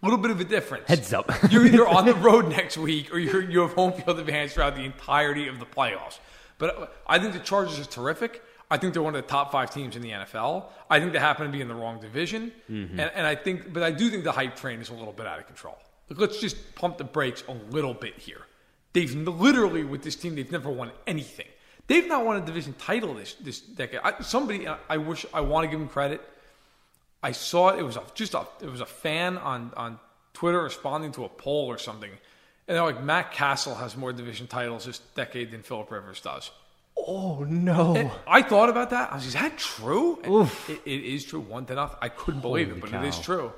A little bit of a difference. Heads up. you're either on the road next week or you're, you have home field advantage throughout the entirety of the playoffs. But I think the Chargers are terrific. I think they're one of the top five teams in the NFL. I think they happen to be in the wrong division, mm-hmm. and, and I think, but I do think the hype train is a little bit out of control. Like, let's just pump the brakes a little bit here. They've literally with this team, they've never won anything. They've not won a division title this this decade. I, somebody, I, I wish I want to give them credit. I saw it. It was a, just a it was a fan on on Twitter responding to a poll or something, and they're like, Matt Cassel has more division titles this decade than Philip Rivers does. Oh no! And I thought about that. I was, is that true? It, it is true. One to nothing. I couldn't believe Holy it, but cow. it is true.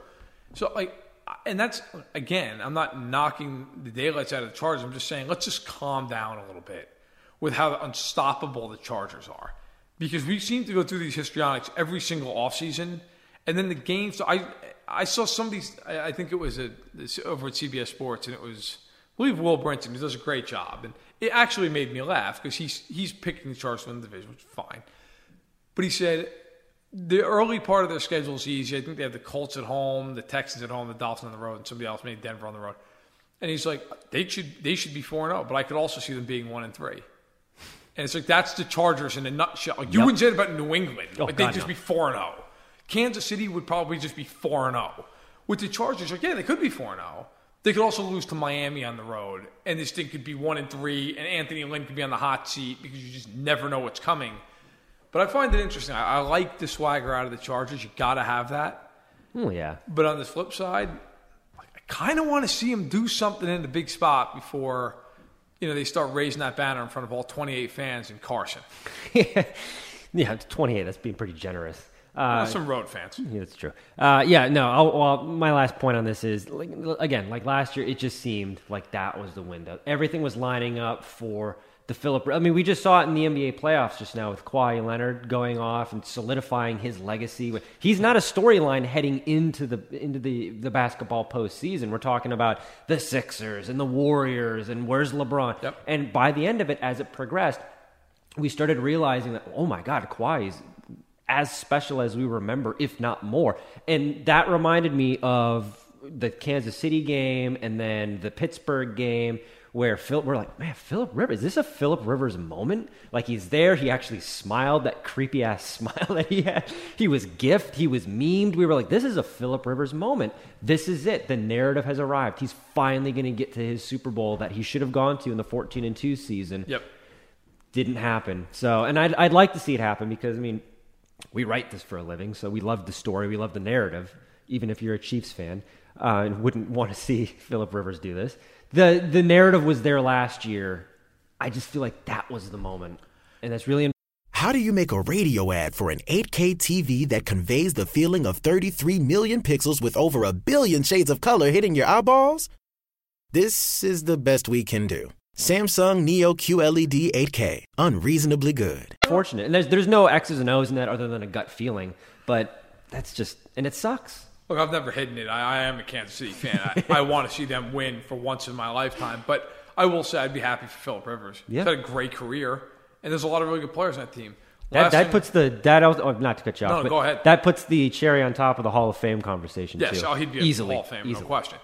So like, and that's again, I'm not knocking the daylights out of the Chargers. I'm just saying, let's just calm down a little bit with how unstoppable the Chargers are, because we seem to go through these histrionics every single offseason, and then the games. I I saw somebody's. I I think it was a, over at CBS Sports, and it was. I believe Will Brinson, who does a great job, and it actually made me laugh because he's he's picking the Chargers to win the division, which is fine. But he said the early part of their schedule is easy. I think they have the Colts at home, the Texans at home, the Dolphins on the road, and somebody else, maybe Denver on the road. And he's like, they should they should be four and zero, but I could also see them being one and three. And it's like that's the Chargers in a nutshell. Like, you Yep. wouldn't say it about New England. Oh, like they'd just no. be four and zero. Kansas City would probably just be four and zero. With the Chargers, like yeah, they could be four and zero. They could also lose to Miami on the road, and this thing could be one and three, and Anthony Lynn could be on the hot seat because you just never know what's coming. But I find it interesting. I, I like the swagger out of the Chargers. You got to have that. Oh yeah. But on the flip side, I kind of want to see him do something in the big spot before you know they start raising that banner in front of all 28 fans in Carson. yeah, 28. That's being pretty generous. Uh, Well, some road fans. Yeah, that's true. Uh, yeah, no. I'll, well, my last point on this is like, again, like last year, it just seemed like that was the window. Everything was lining up for the Philip. I mean, we just saw it in the NBA playoffs just now with Kawhi Leonard going off and solidifying his legacy. He's not a storyline heading into the into the the basketball postseason. We're talking about the Sixers and the Warriors and where's LeBron. Yep. And by the end of it, as it progressed, we started realizing that oh my god, Kawhi is as special as we remember, if not more. And that reminded me of the Kansas City game and then the Pittsburgh game where Phil, we're like, man, Philip Rivers, is this a Philip Rivers moment? Like he's there, he actually smiled, that creepy ass smile that he had. He was gift, he was memed. We were like, this is a Philip Rivers moment. This is it. The narrative has arrived. He's finally going to get to his Super Bowl that he should have gone to in the 14 and 2 season Yep. didn't happen. So, and I'd, I'd like to see it happen because, I mean, we write this for a living, so we love the story, we love the narrative, even if you're a Chiefs fan uh, and wouldn't want to see Philip Rivers do this. The, the narrative was there last year. I just feel like that was the moment. And that's really How do you make a radio ad for an 8K TV that conveys the feeling of 33 million pixels with over a billion shades of color hitting your eyeballs? This is the best we can do. Samsung Neo QLED 8K, unreasonably good. fortunate. And there's, there's no X's and O's in that other than a gut feeling. But that's just, and it sucks. Look, I've never hidden it. I, I am a Kansas City fan. I, I want to see them win for once in my lifetime. But I will say I'd be happy for Philip Rivers. Yeah. He's had a great career, and there's a lot of really good players on that team. That, that puts the that oh, not to cut you off, No, but go ahead. that puts the cherry on top of the Hall of Fame conversation Yes, too. oh, he'd be a easily, Hall of Fame, easily. no question.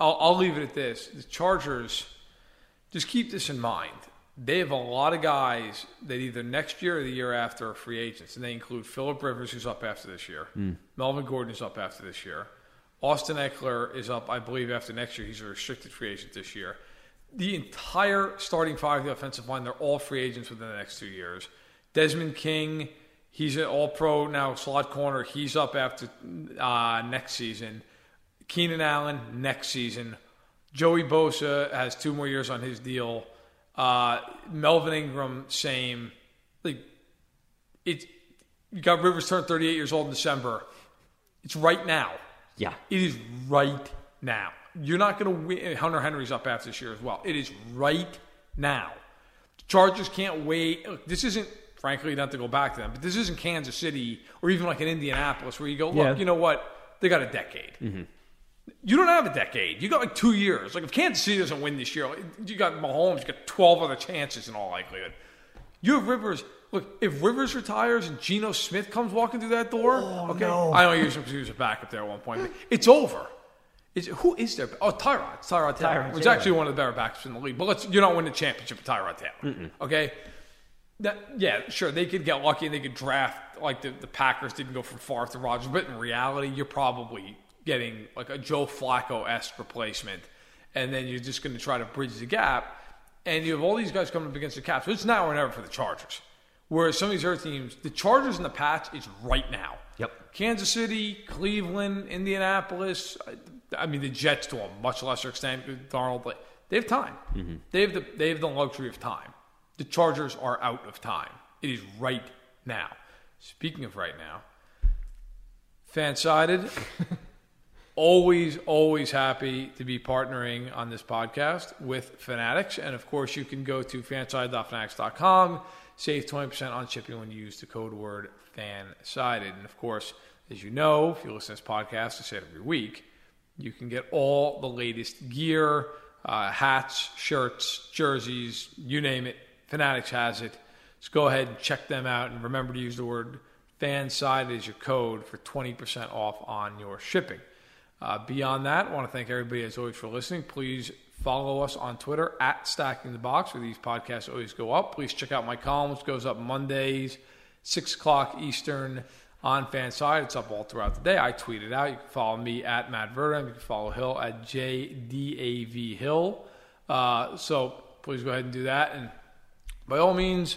I'll, I'll leave it at this: the Chargers. Just keep this in mind. They have a lot of guys that either next year or the year after are free agents, and they include Philip Rivers, who's up after this year. Hmm. Melvin Gordon is up after this year. Austin Ekeler is up, I believe, after next year. He's a restricted free agent this year. The entire starting five of the offensive line, they're all free agents within the next two years. Desmond King, he's an all pro now, slot corner. He's up after uh, next season. Keenan Allen, next season. Joey Bosa has two more years on his deal. Uh, Melvin Ingram, same. Like, it, you got Rivers turned 38 years old in December. It's right now. Yeah. It is right now. You're not going to win. Hunter Henry's up after this year as well. It is right now. The Chargers can't wait. Look, this isn't, frankly, not to go back to them, but this isn't Kansas City or even like an Indianapolis where you go, look, Yeah. you know what? They got a decade. You don't have a decade. You got like two years. Like if Kansas City doesn't win this year, like, you got Mahomes. You got twelve other chances in all likelihood. You have Rivers. Look, if Rivers retires and Geno Smith comes walking through that door, oh, okay, I know he was, he was a backup there at one point. It's over. Is who is there? Oh, Tyrod. Tyrod Taylor. Tyrod Which is actually one of the better backups in the league. But let's you're not winning the championship with Tyrod Taylor. Okay. That, yeah, sure. They could get lucky and they could draft like the, the Packers didn't go from Favre to Rodgers, but in reality, you're probably getting like a Joe Flacco esque replacement, and then you're just going to try to bridge the gap. and you have all these guys coming up against the Caps. So it's now or never for the Chargers. Whereas some of these other teams, the Chargers and the Pats is right now. Yep. Kansas City, Cleveland, Indianapolis. I mean, the Jets to a much lesser extent. Darnold, but they have time. Mm-hmm. They have the they have the luxury of time. The Chargers are out of time. It is right now. Speaking of right now, fan-sided. always, always happy to be partnering on this podcast with Fanatics. And of course, you can go to fanside.fanatics.com, save 20% on shipping when you use the code word fansided. And of course, as you know, if you listen to this podcast, I say it every week, you can get all the latest gear, uh, hats, shirts, jerseys, you name it. Fanatics has it. So go ahead and check them out. And remember to use the word fansided as your code for 20% off on your shipping. Uh, beyond that, I want to thank everybody as always for listening. Please follow us on Twitter at Stacking the Box, where these podcasts always go up. Please check out my column, which goes up Mondays, 6 o'clock Eastern on Fan Fanside. It's up all throughout the day. I tweet it out. You can follow me at Matt Verdam. You can follow Hill at JDAV Hill. Uh, so please go ahead and do that. And by all means,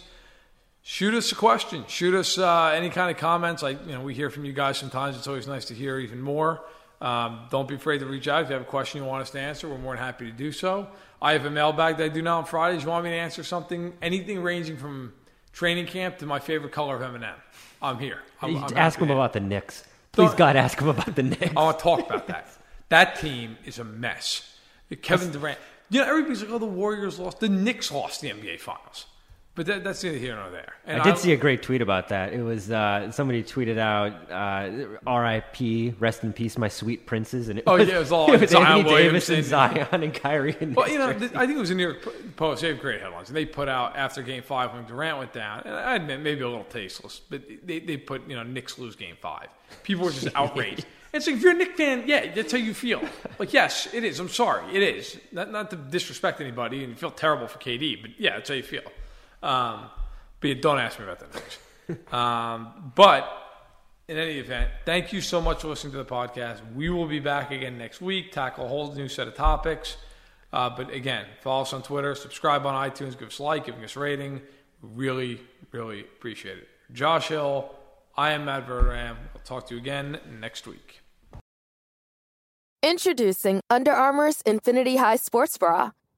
shoot us a question. Shoot us uh, any kind of comments. Like you know, we hear from you guys sometimes. It's always nice to hear even more. Um, don't be afraid to reach out if you have a question you want us to answer. We're more than happy to do so. I have a mailbag that I do now on Fridays. You want me to answer something, anything ranging from training camp to my favorite color of M&M? I'm here. I'm, I'm ask him about the Knicks. Please, Don't- God, ask him about the Knicks. I want to talk about that. That team is a mess. Kevin Durant. You know, everybody's like, "Oh, the Warriors lost. The Knicks lost the NBA Finals." But that, that's neither here nor there. And I did see a great tweet about that. It was uh, somebody tweeted out, uh, "R.I.P. Rest in peace, my sweet princes." And it Oh, was, yeah, it was all it was Zion Anthony Davis and Zion and Kyrie. And Well, you know, th- I think it was the New York Post. They have great headlines, and they put out after Game Five when Durant went down. And I admit, maybe a little tasteless, but they, they put you know Knicks lose Game Five. People were just outraged. And it's like if you're a Knicks fan, yeah, that's how you feel. Like, yes, it is. I'm sorry, it is. Not not to disrespect anybody, and feel terrible for KD, but yeah, that's how you feel. Um, but don't ask me about that um, but in any event, thank you so much for listening to the podcast. We will be back again next week, tackle a whole new set of topics. Uh, but again, follow us on Twitter, subscribe on iTunes, give us a like, give us rating. Really, really appreciate it. Josh Hill, I am Matt Verderame. I'll talk to you again next week. Introducing Under Armour's Infinity High Sports Bra.